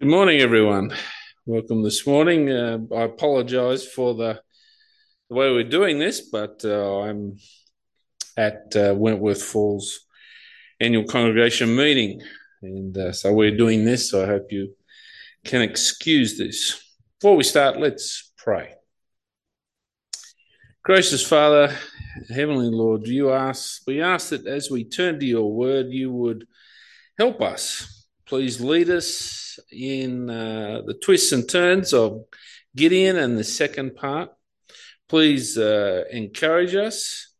Good morning, everyone. Welcome this morning. Uh, I apologise for the, the, way we're doing this, but uh, I'm at uh, Wentworth Falls annual congregation meeting, and uh, so we're doing this. So I hope you can excuse this. Before we start, let's pray. Gracious Father, Heavenly Lord, you ask we ask that as we turn to your word, you would help us. Please lead us in uh, the twists and turns of Gideon and the second part. Please uh, encourage us.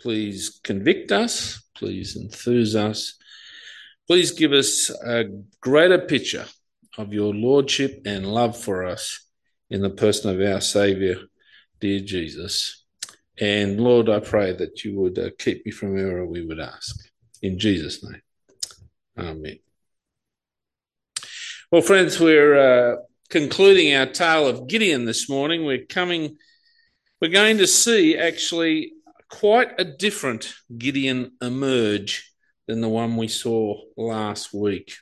Please convict us. Please enthuse us. Please give us a greater picture of your lordship and love for us in the person of our Saviour, dear Jesus. And Lord, I pray that you would uh, keep me from error, we would ask. In Jesus' name. Amen. Well, friends, we're uh, concluding our tale of Gideon this morning. We're coming, we're going to see actually quite a different Gideon emerge than the one we saw last week.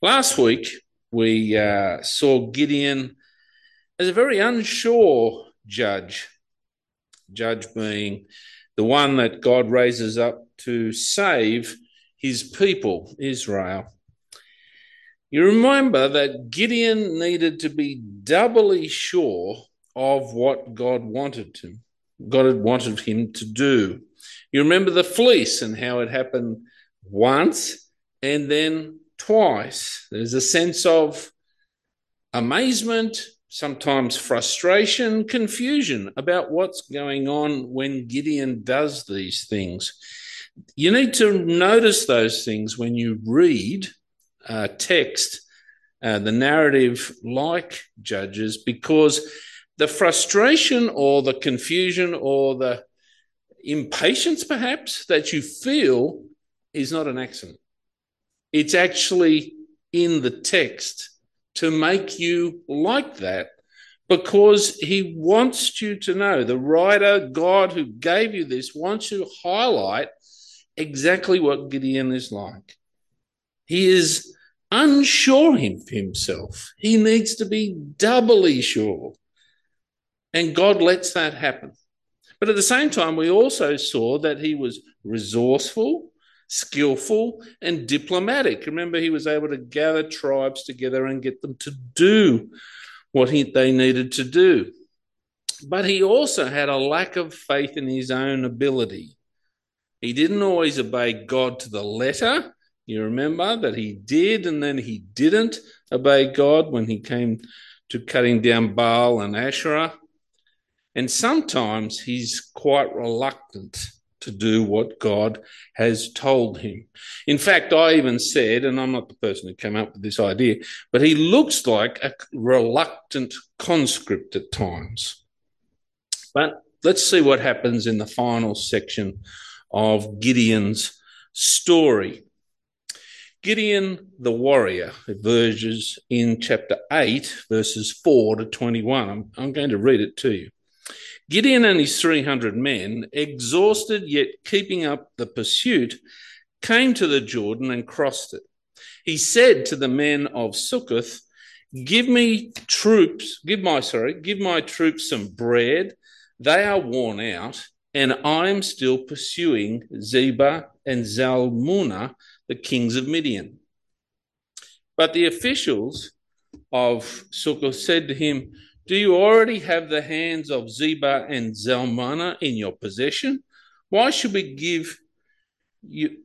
Last week, we uh, saw Gideon as a very unsure judge, judge being the one that God raises up to save his people, Israel. You remember that Gideon needed to be doubly sure of what God wanted him. God had wanted him to do. You remember the fleece and how it happened once and then twice. There's a sense of amazement, sometimes frustration, confusion about what's going on when Gideon does these things. You need to notice those things when you read uh, text, uh, the narrative, like Judges, because the frustration or the confusion or the impatience, perhaps, that you feel is not an accident. It's actually in the text to make you like that because he wants you to know the writer, God who gave you this, wants to highlight exactly what Gideon is like. He is unsure of himself. He needs to be doubly sure. And God lets that happen. But at the same time, we also saw that he was resourceful, skillful, and diplomatic. Remember, he was able to gather tribes together and get them to do what he, they needed to do. But he also had a lack of faith in his own ability. He didn't always obey God to the letter. You remember that he did and then he didn't obey God when he came to cutting down Baal and Asherah. And sometimes he's quite reluctant to do what God has told him. In fact, I even said, and I'm not the person who came up with this idea, but he looks like a reluctant conscript at times. But let's see what happens in the final section of Gideon's story. Gideon the warrior emerges in chapter 8, verses 4 to 21. I'm, I'm going to read it to you. Gideon and his 300 men, exhausted yet keeping up the pursuit, came to the Jordan and crossed it. He said to the men of Succoth, Give me troops, give my, sorry, give my troops some bread. They are worn out, and I'm still pursuing Zebah and Zalmunna, the kings of Midian. But the officials of Sukkot said to him, Do you already have the hands of Zebah and Zalmunna in your possession? Why should we give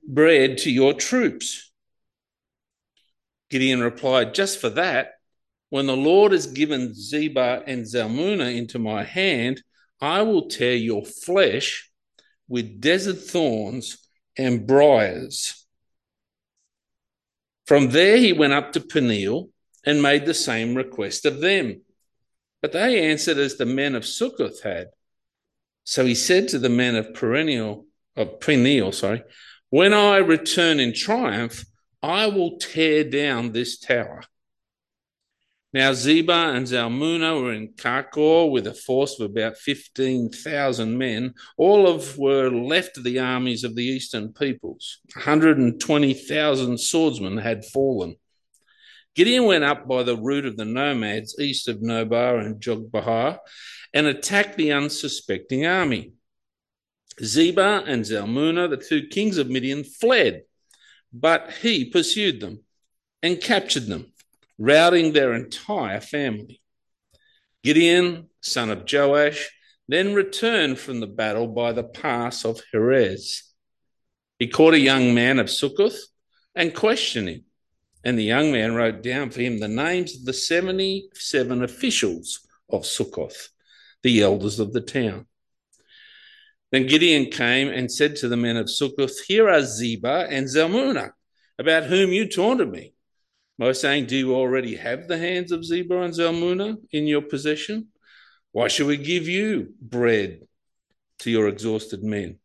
bread to your troops? Gideon replied, Just for that, when the Lord has given Zebah and Zalmunna into my hand, I will tear your flesh with desert thorns and briars. From there he went up to Peniel and made the same request of them. But they answered as the men of Succoth had. So he said to the men of Perennial, of Peniel, sorry, when I return in triumph, I will tear down this tower now Zebah and Zalmunna were in Karkor with a force of about 15,000 men. All of were left of the armies of the eastern peoples. 120,000 swordsmen had fallen. Gideon went up by the route of the nomads east of Nobah and Jogbehah and attacked the unsuspecting army. Zebah and Zalmunna, the two kings of Midian, fled, but he pursued them and captured them, routing their entire family. Gideon, son of Joash, then returned from the battle by the pass of Heres. He caught a young man of Succoth and questioned him. And the young man wrote down for him the names of the 77 officials of Succoth, the elders of the town. Then Gideon came and said to the men of Succoth, Here are Zebah and Zalmunna, about whom you taunted me. By saying, Do you already have the hands of Zebah and Zalmunna in your possession? Why should we give you bread to your exhausted men?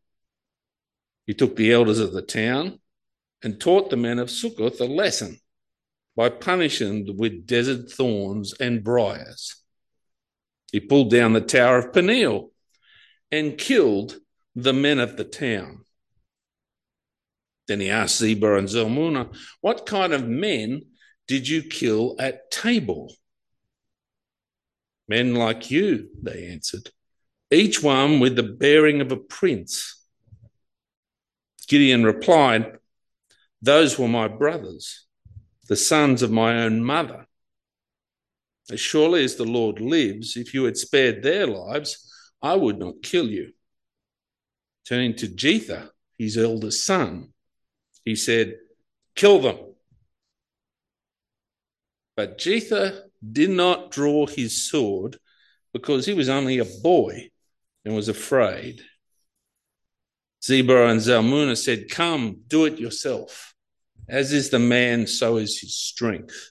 He took the elders of the town and taught the men of Sukkoth a lesson by punishing them with desert thorns and briars. He pulled down the tower of Peniel and killed the men of the town. Then he asked Zebah and Zalmunna, What kind of men did you kill at Tabor? Men like you, they answered, each one with the bearing of a prince. Gideon replied, Those were my brothers the sons of my own mother. As surely as the Lord lives, if you had spared their lives, I would not kill you. Turning to Jether, his eldest son, he said, Kill them. But Jether did not draw his sword because he was only a boy and was afraid. Zebah and Zalmunna said, Come, do it yourself. As is the man, so is his strength.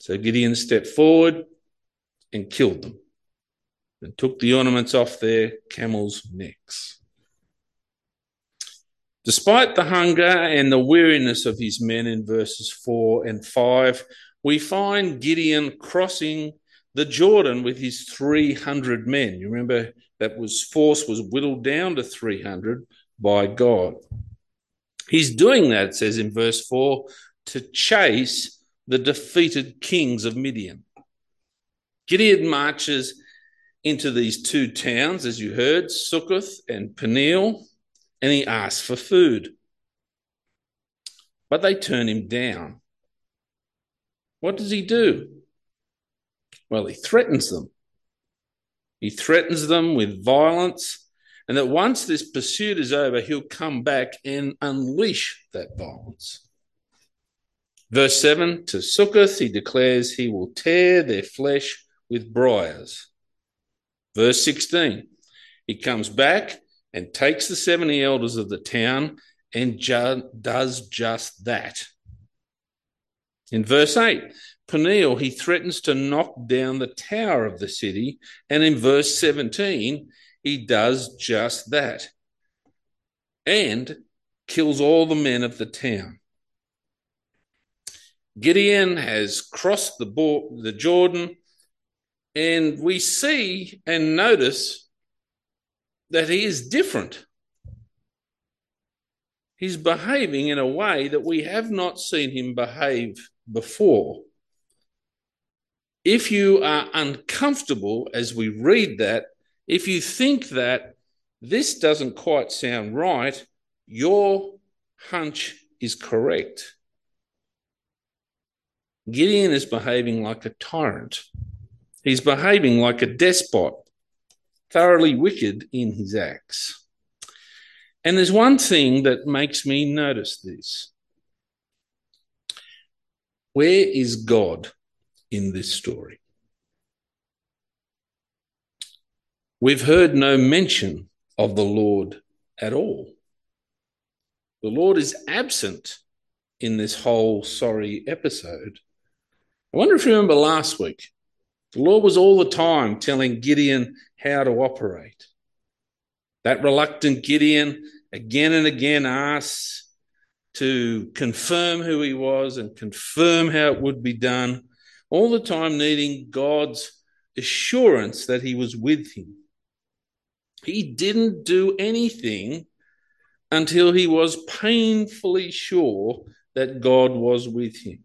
So Gideon stepped forward and killed them and took the ornaments off their camels' necks. Despite the hunger and the weariness of his men in verses 4 and 5, we find Gideon crossing the Jordan with his 300 men. You remember that was force was whittled down to 300 by God. He's doing that, it says in verse 4, to chase the defeated kings of Midian. Gideon marches into these two towns, as you heard, Succoth and Peniel, and he asks for food. But they turn him down. What does he do? Well, he threatens them. He threatens them with violence and that once this pursuit is over, he'll come back and unleash that violence. Verse 7 to Sukkoth, he declares he will tear their flesh with briars. Verse 16, he comes back and takes the 70 elders of the town and ju- does just that. In verse 8, Peniel, he threatens to knock down the tower of the city. And in verse 17, he does just that and kills all the men of the town. Gideon has crossed the, the Jordan, and we see and notice that he is different. He's behaving in a way that we have not seen him behave before. If you are uncomfortable as we read that, if you think that this doesn't quite sound right, your hunch is correct. Gideon is behaving like a tyrant. He's behaving like a despot, thoroughly wicked in his acts. And there's one thing that makes me notice this. Where is God in this story? We've heard no mention of the Lord at all. The Lord is absent in this whole sorry episode. I wonder if you remember last week. The Lord was all the time telling Gideon how to operate. That reluctant Gideon again and again asks to confirm who he was and confirm how it would be done, all the time needing God's assurance that he was with him. He didn't do anything until he was painfully sure that God was with him.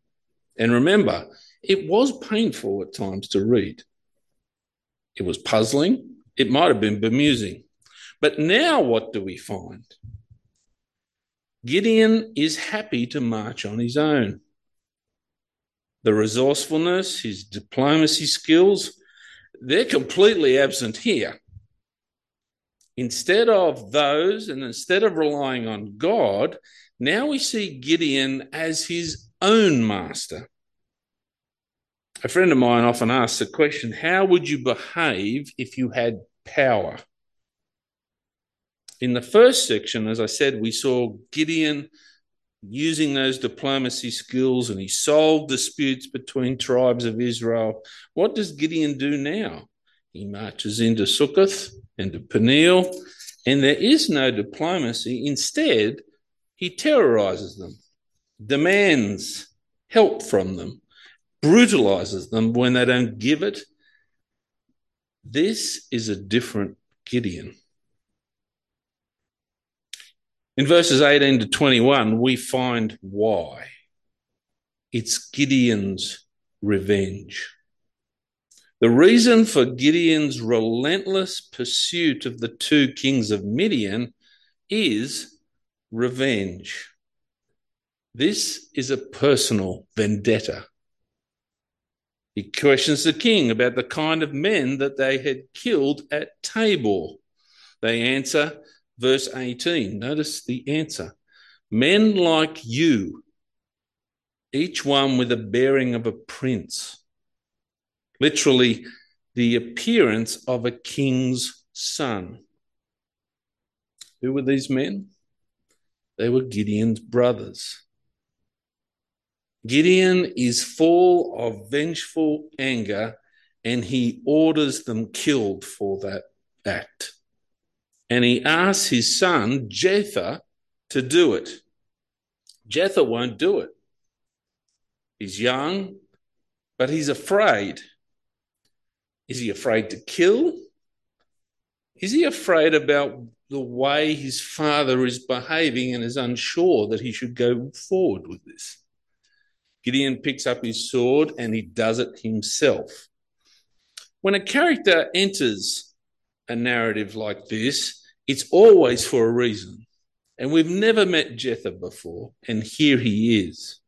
And remember, it was painful at times to read. It was puzzling. It might have been bemusing. But now what do we find? Gideon is happy to march on his own. The resourcefulness, his diplomacy skills, they're completely absent here. Instead of those, and instead of relying on God, now we see Gideon as his own master. A friend of mine often asks the question how would you behave if you had power? In the first section, as I said, we saw Gideon using those diplomacy skills and he solved disputes between tribes of Israel. What does Gideon do now? He marches into Sukkoth, into Peniel, and there is no diplomacy. Instead, he terrorizes them, demands help from them, brutalizes them when they don't give it. This is a different Gideon. In verses 18 to 21, we find why. It's Gideon's revenge. The reason for Gideon's relentless pursuit of the two kings of Midian is revenge. This is a personal vendetta. He questions the king about the kind of men that they had killed at Tabor. They answer, verse 18. Notice the answer men like you, each one with the bearing of a prince. Literally, the appearance of a king's son. Who were these men? They were Gideon's brothers. Gideon is full of vengeful anger and he orders them killed for that act. And he asks his son, Jether, to do it. Jether won't do it. He's young, but he's afraid. Is he afraid to kill? Is he afraid about the way his father is behaving and is unsure that he should go forward with this? Gideon picks up his sword and he does it himself. When a character enters a narrative like this, it's always for a reason. And we've never met Jether before, and here he is.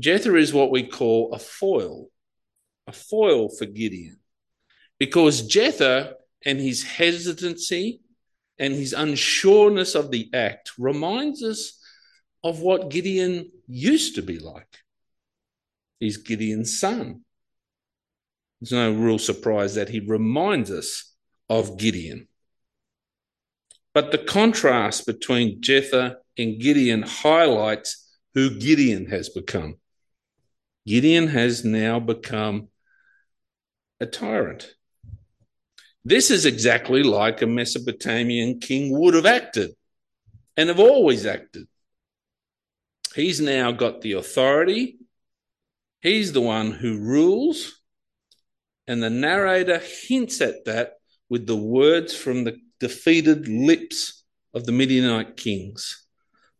Jether is what we call a foil, a foil for Gideon, because Jether and his hesitancy and his unsureness of the act reminds us of what Gideon used to be like. He's Gideon's son. There's no real surprise that he reminds us of Gideon. But the contrast between Jether and Gideon highlights who Gideon has become. Gideon has now become a tyrant. This is exactly like a Mesopotamian king would have acted and have always acted. He's now got the authority He's the one who rules, and the narrator hints at that with the words from the defeated lips of the Midianite kings.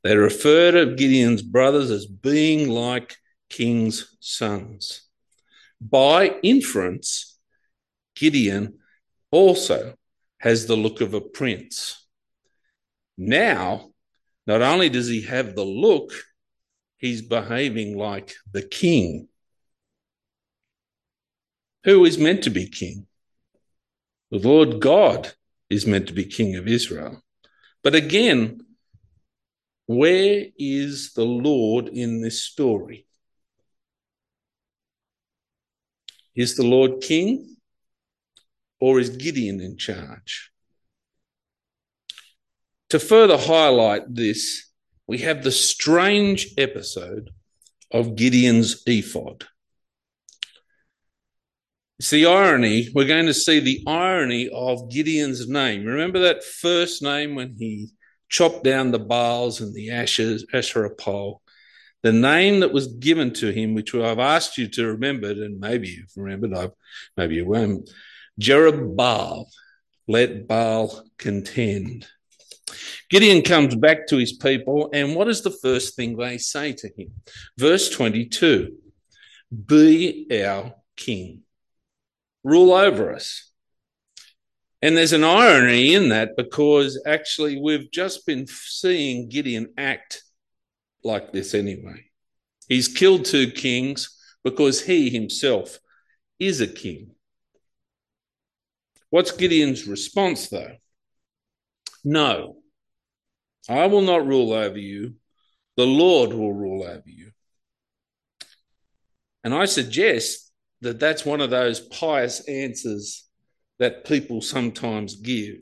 They refer to Gideon's brothers as being like king's sons. By inference, Gideon also has the look of a prince. Now, not only does he have the look, he's behaving like the king. Who is meant to be king? The Lord God is meant to be king of Israel. But again, where is the Lord in this story? Is the Lord king or is Gideon in charge? To further highlight this, we have the strange episode of Gideon's ephod. It's the irony. We're going to see the irony of Gideon's name. Remember that first name when he chopped down the Baals and the ashes, Asherah pole? The name that was given to him, which I've asked you to remember, and maybe you've remembered, I've, maybe you won't. Jerubbaal, let Baal contend. Gideon comes back to his people, and what is the first thing they say to him? Verse 22 be our king, rule over us. And there's an irony in that because actually we've just been seeing Gideon act like this anyway. He's killed two kings because he himself is a king. What's Gideon's response, though? No, I will not rule over you. The Lord will rule over you. And I suggest that that's one of those pious answers that people sometimes give.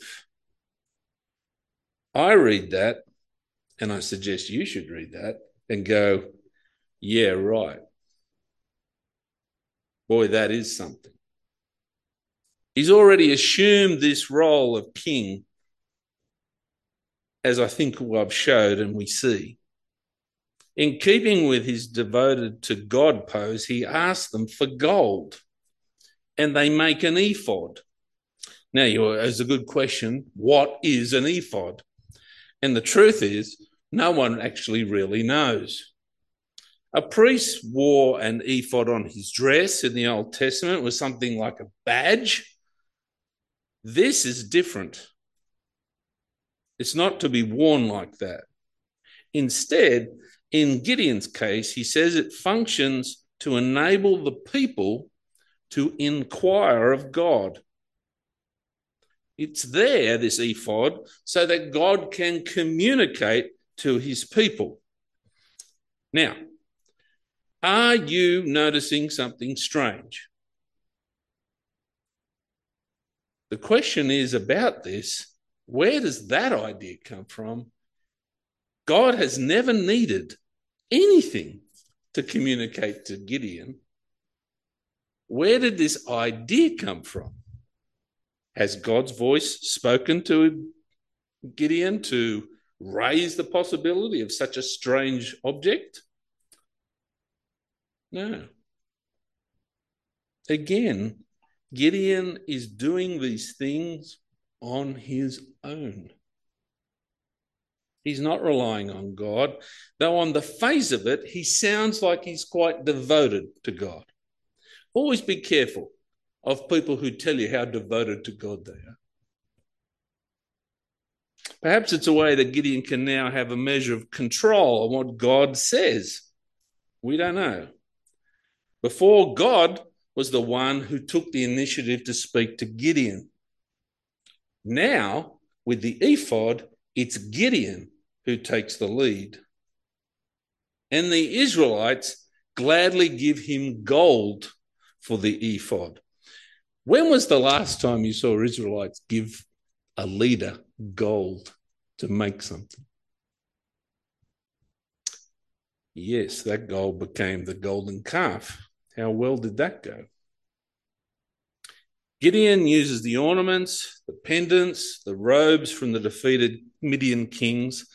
I read that, and I suggest you should read that and go, yeah, right. Boy, that is something. He's already assumed this role of king, as I think I've showed and we see. In keeping with his devoted to God pose, he asks them for gold and they make an ephod. Now, it's a good question. What is an ephod? And the truth is, no one actually really knows. A priest wore an ephod on his dress in the Old Testament, was something like a badge. This is different. It's not to be worn like that. Instead, in Gideon's case, he says it functions to enable the people to inquire of God. It's there, this ephod, so that God can communicate to his people. Now, are you noticing something strange? The question is about this where does that idea come from? God has never needed anything to communicate to Gideon. Where did this idea come from? Has God's voice spoken to Gideon to raise the possibility of such a strange object? No. Again, Gideon is doing these things on his own. He's not relying on God, though on the face of it, he sounds like he's quite devoted to God. Always be careful of people who tell you how devoted to God they are. Perhaps it's a way that Gideon can now have a measure of control on what God says. We don't know. Before, God was the one who took the initiative to speak to Gideon. Now, with the ephod, it's Gideon who takes the lead. And the Israelites gladly give him gold for the ephod. When was the last time you saw Israelites give a leader gold to make something? Yes, that gold became the golden calf. How well did that go? Gideon uses the ornaments, the pendants, the robes from the defeated Midian kings.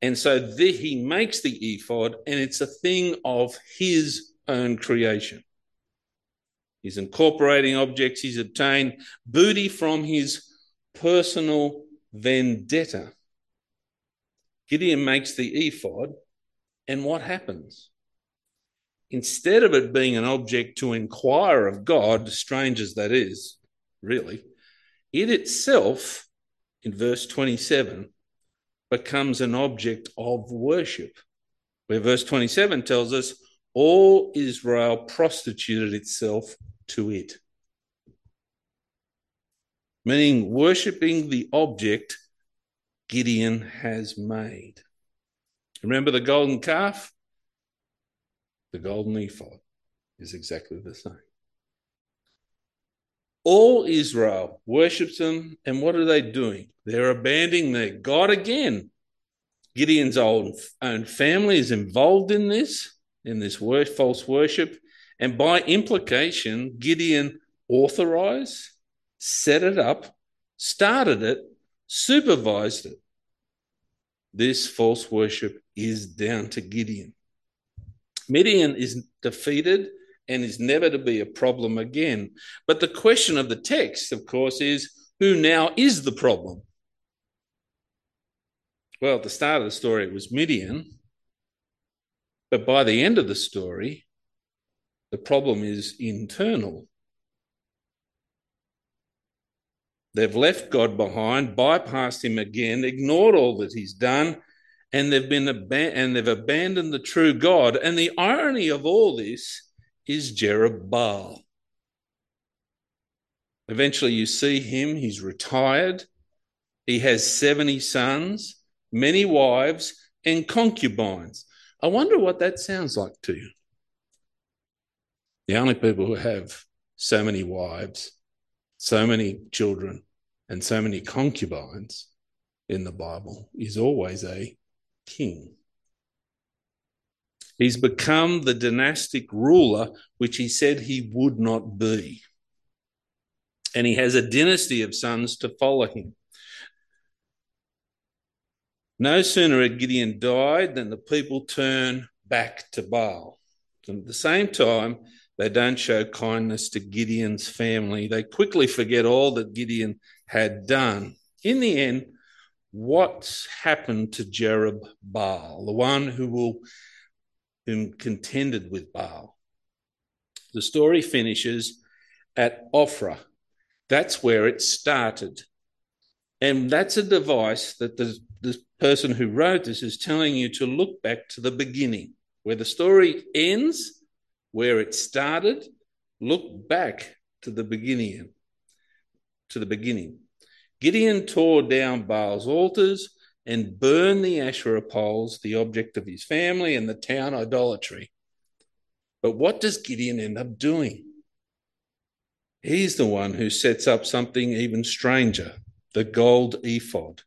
And so the, he makes the ephod, and it's a thing of his own creation. He's incorporating objects he's obtained, booty from his personal vendetta. Gideon makes the ephod, and what happens? instead of it being an object to inquire of God, strange as that is, really, it itself, in verse 27, becomes an object of worship, where verse 27 tells us all Israel prostituted itself to it. Meaning, worshipping the object Gideon has made. Remember the golden calf? the golden ephod is exactly the same. All Israel worships them, and what are they doing? They're abandoning their God again. Gideon's own, family is involved in this, in this false worship, and by implication, Gideon authorized, set it up, started it, supervised it. This false worship is down to Gideon. Midian is defeated and is never to be a problem again. But the question of the text, of course, is who now is the problem? Well, at the start of the story, it was Midian. But by the end of the story, The problem is internal. They've left God behind, bypassed him again, ignored all that he's done, and they've been aban- and they've abandoned the true God. And the irony of all this is Jerubbaal. Eventually, you see him, he's retired. He has 70 sons, many wives, and concubines. I wonder what that sounds like to you. The only people who have so many wives, so many children, and so many concubines in the Bible is always a king. He's become the dynastic ruler which he said he would not be. And he has a dynasty of sons to follow him. No sooner had Gideon died than the people turn back to Baal. And at the same time, they don't show kindness to Gideon's family. They quickly forget all that Gideon had done. In the end, what's happened to Jerub Baal, the one who will whom contended with Baal? The story finishes at Ophrah. That's where it started. And that's a device that the, the person who wrote this is telling you to look back to the beginning, where the story ends where it started, look back to the beginning. To the beginning. Gideon tore down Baal's altars and burn the Asherah poles, the object of his family and the town idolatry. But what does Gideon end up doing? He's the one who sets up something even stranger the gold ephod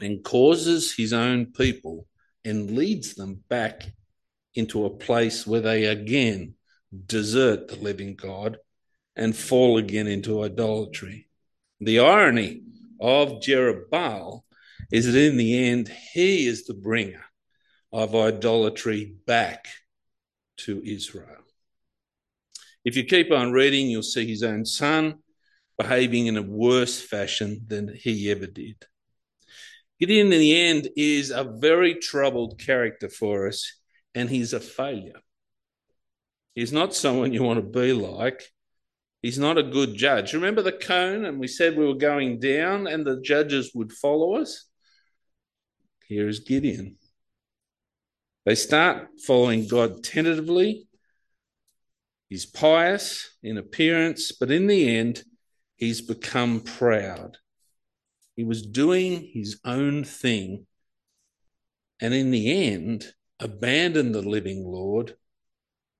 and causes his own people and leads them back into a place where they again desert the living God and fall again into idolatry. The irony of Jerubbaal is that in the end, he is the bringer of idolatry back to Israel. If you keep on reading, you'll see his own son behaving in a worse fashion than he ever did. Gideon, in the end, is a very troubled character for us and he's a failure. He's not someone you want to be like. He's not a good judge. Remember the cone, and we said we were going down and the judges would follow us? Here is Gideon. They start following God tentatively. He's pious in appearance, but in the end, he's become proud. He was doing his own thing. And in the end, abandoned the living Lord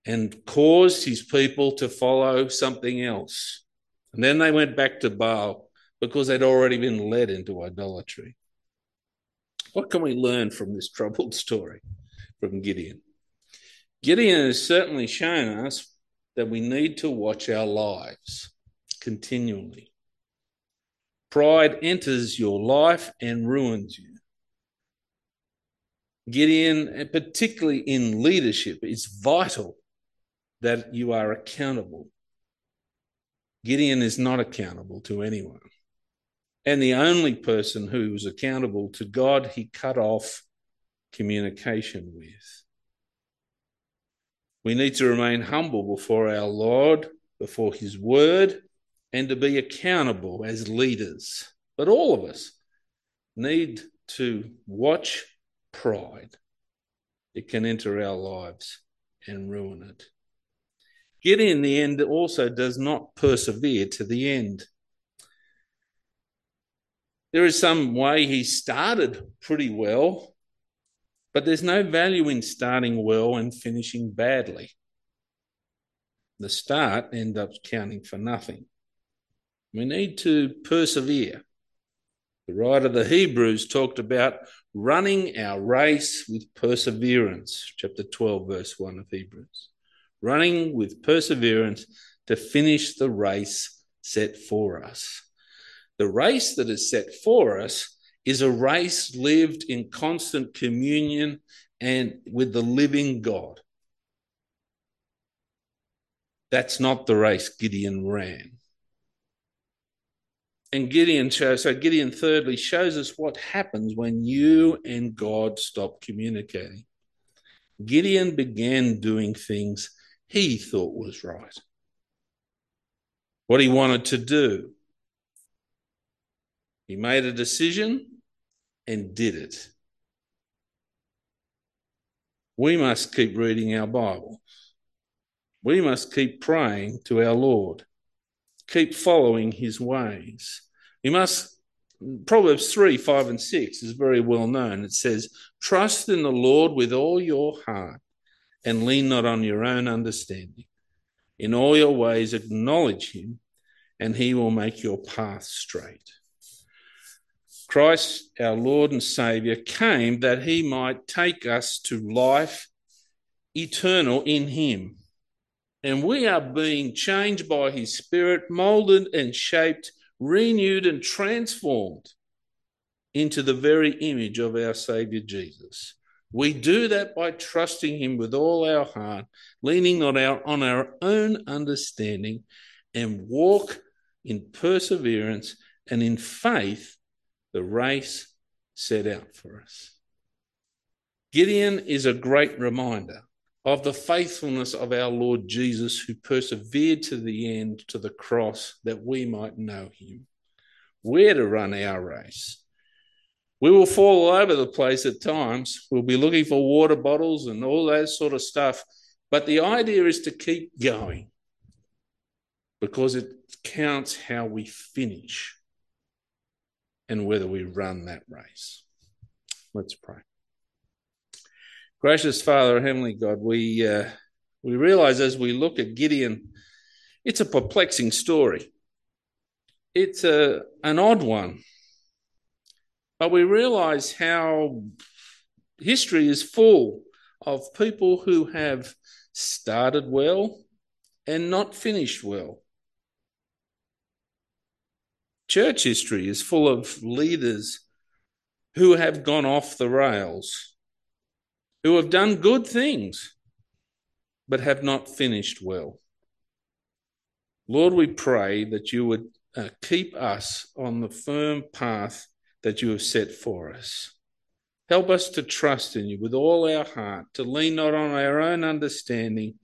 and caused his people to follow something else. And then they went back to Baal because they'd already been led into idolatry. What can we learn from this troubled story from Gideon? Gideon has certainly shown us that we need to watch our lives continually. Pride enters your life and ruins you. Gideon, particularly in leadership, it's vital that you are accountable. Gideon is not accountable to anyone. And the only person who was accountable to God, he cut off communication with. We need to remain humble before our Lord, before his word, and to be accountable as leaders. But all of us need to watch pride. It can enter our lives and ruin it. Gideon, in the end, also does not persevere to the end. There is some way he started pretty well, but there's no value in starting well and finishing badly. The start ends up counting for nothing. We need to persevere. The writer of the Hebrews talked about running our race with perseverance, chapter 12, verse 1 of Hebrews. Running with perseverance to finish the race set for us. The race that is set for us is a race lived in constant communion and with the living God. That's not the race Gideon ran. And Gideon shows, so Gideon thirdly shows us what happens when you and God stop communicating. Gideon began doing things he thought was right, what he wanted to do. He made a decision and did it. We must keep reading our Bible. We must keep praying to our Lord, keep following his ways. We must Proverbs 3 5 and 6 is very well known. It says, Trust in the Lord with all your heart and lean not on your own understanding. In all your ways, acknowledge him, and he will make your path straight. Christ, our Lord and Saviour, came that he might take us to life eternal in him. And we are being changed by his Spirit, moulded and shaped renewed and transformed into the very image of our Savior Jesus. We do that by trusting Him with all our heart, leaning on our, on our own understanding, and walk in perseverance and in faith the race set out for us. Gideon is a great reminder of the faithfulness of our Lord Jesus, who persevered to the end to the cross that we might know him. Where to run our race. We will fall all over the place at times. We'll be looking for water bottles and all that sort of stuff. But the idea is to keep going because it counts how we finish and whether we run that race. Let's pray. Gracious Father, Heavenly God, we uh, we realize as we look at Gideon, it's a perplexing story. It's a an odd one, but we realize how history is full of people who have started well and not finished well. Church history is full of leaders who have gone off the rails who have done good things but have not finished well. Lord, we pray that you would uh, keep us on the firm path that you have set for us. Help us to trust in you with all our heart, to lean not on our own understanding,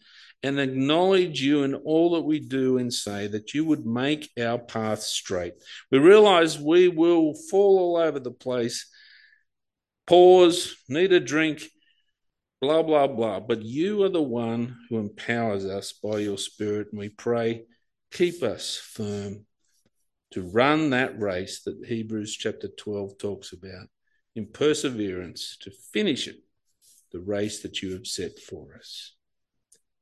and acknowledge you in all that we do and say, that you would make our path straight. We realize we will fall all over the place, pause, need a drink, blah, blah, blah. But you are the one who empowers us by your Spirit. And we pray, keep us firm to run that race that Hebrews chapter 12 talks about in perseverance to finish it, the race that you have set for us.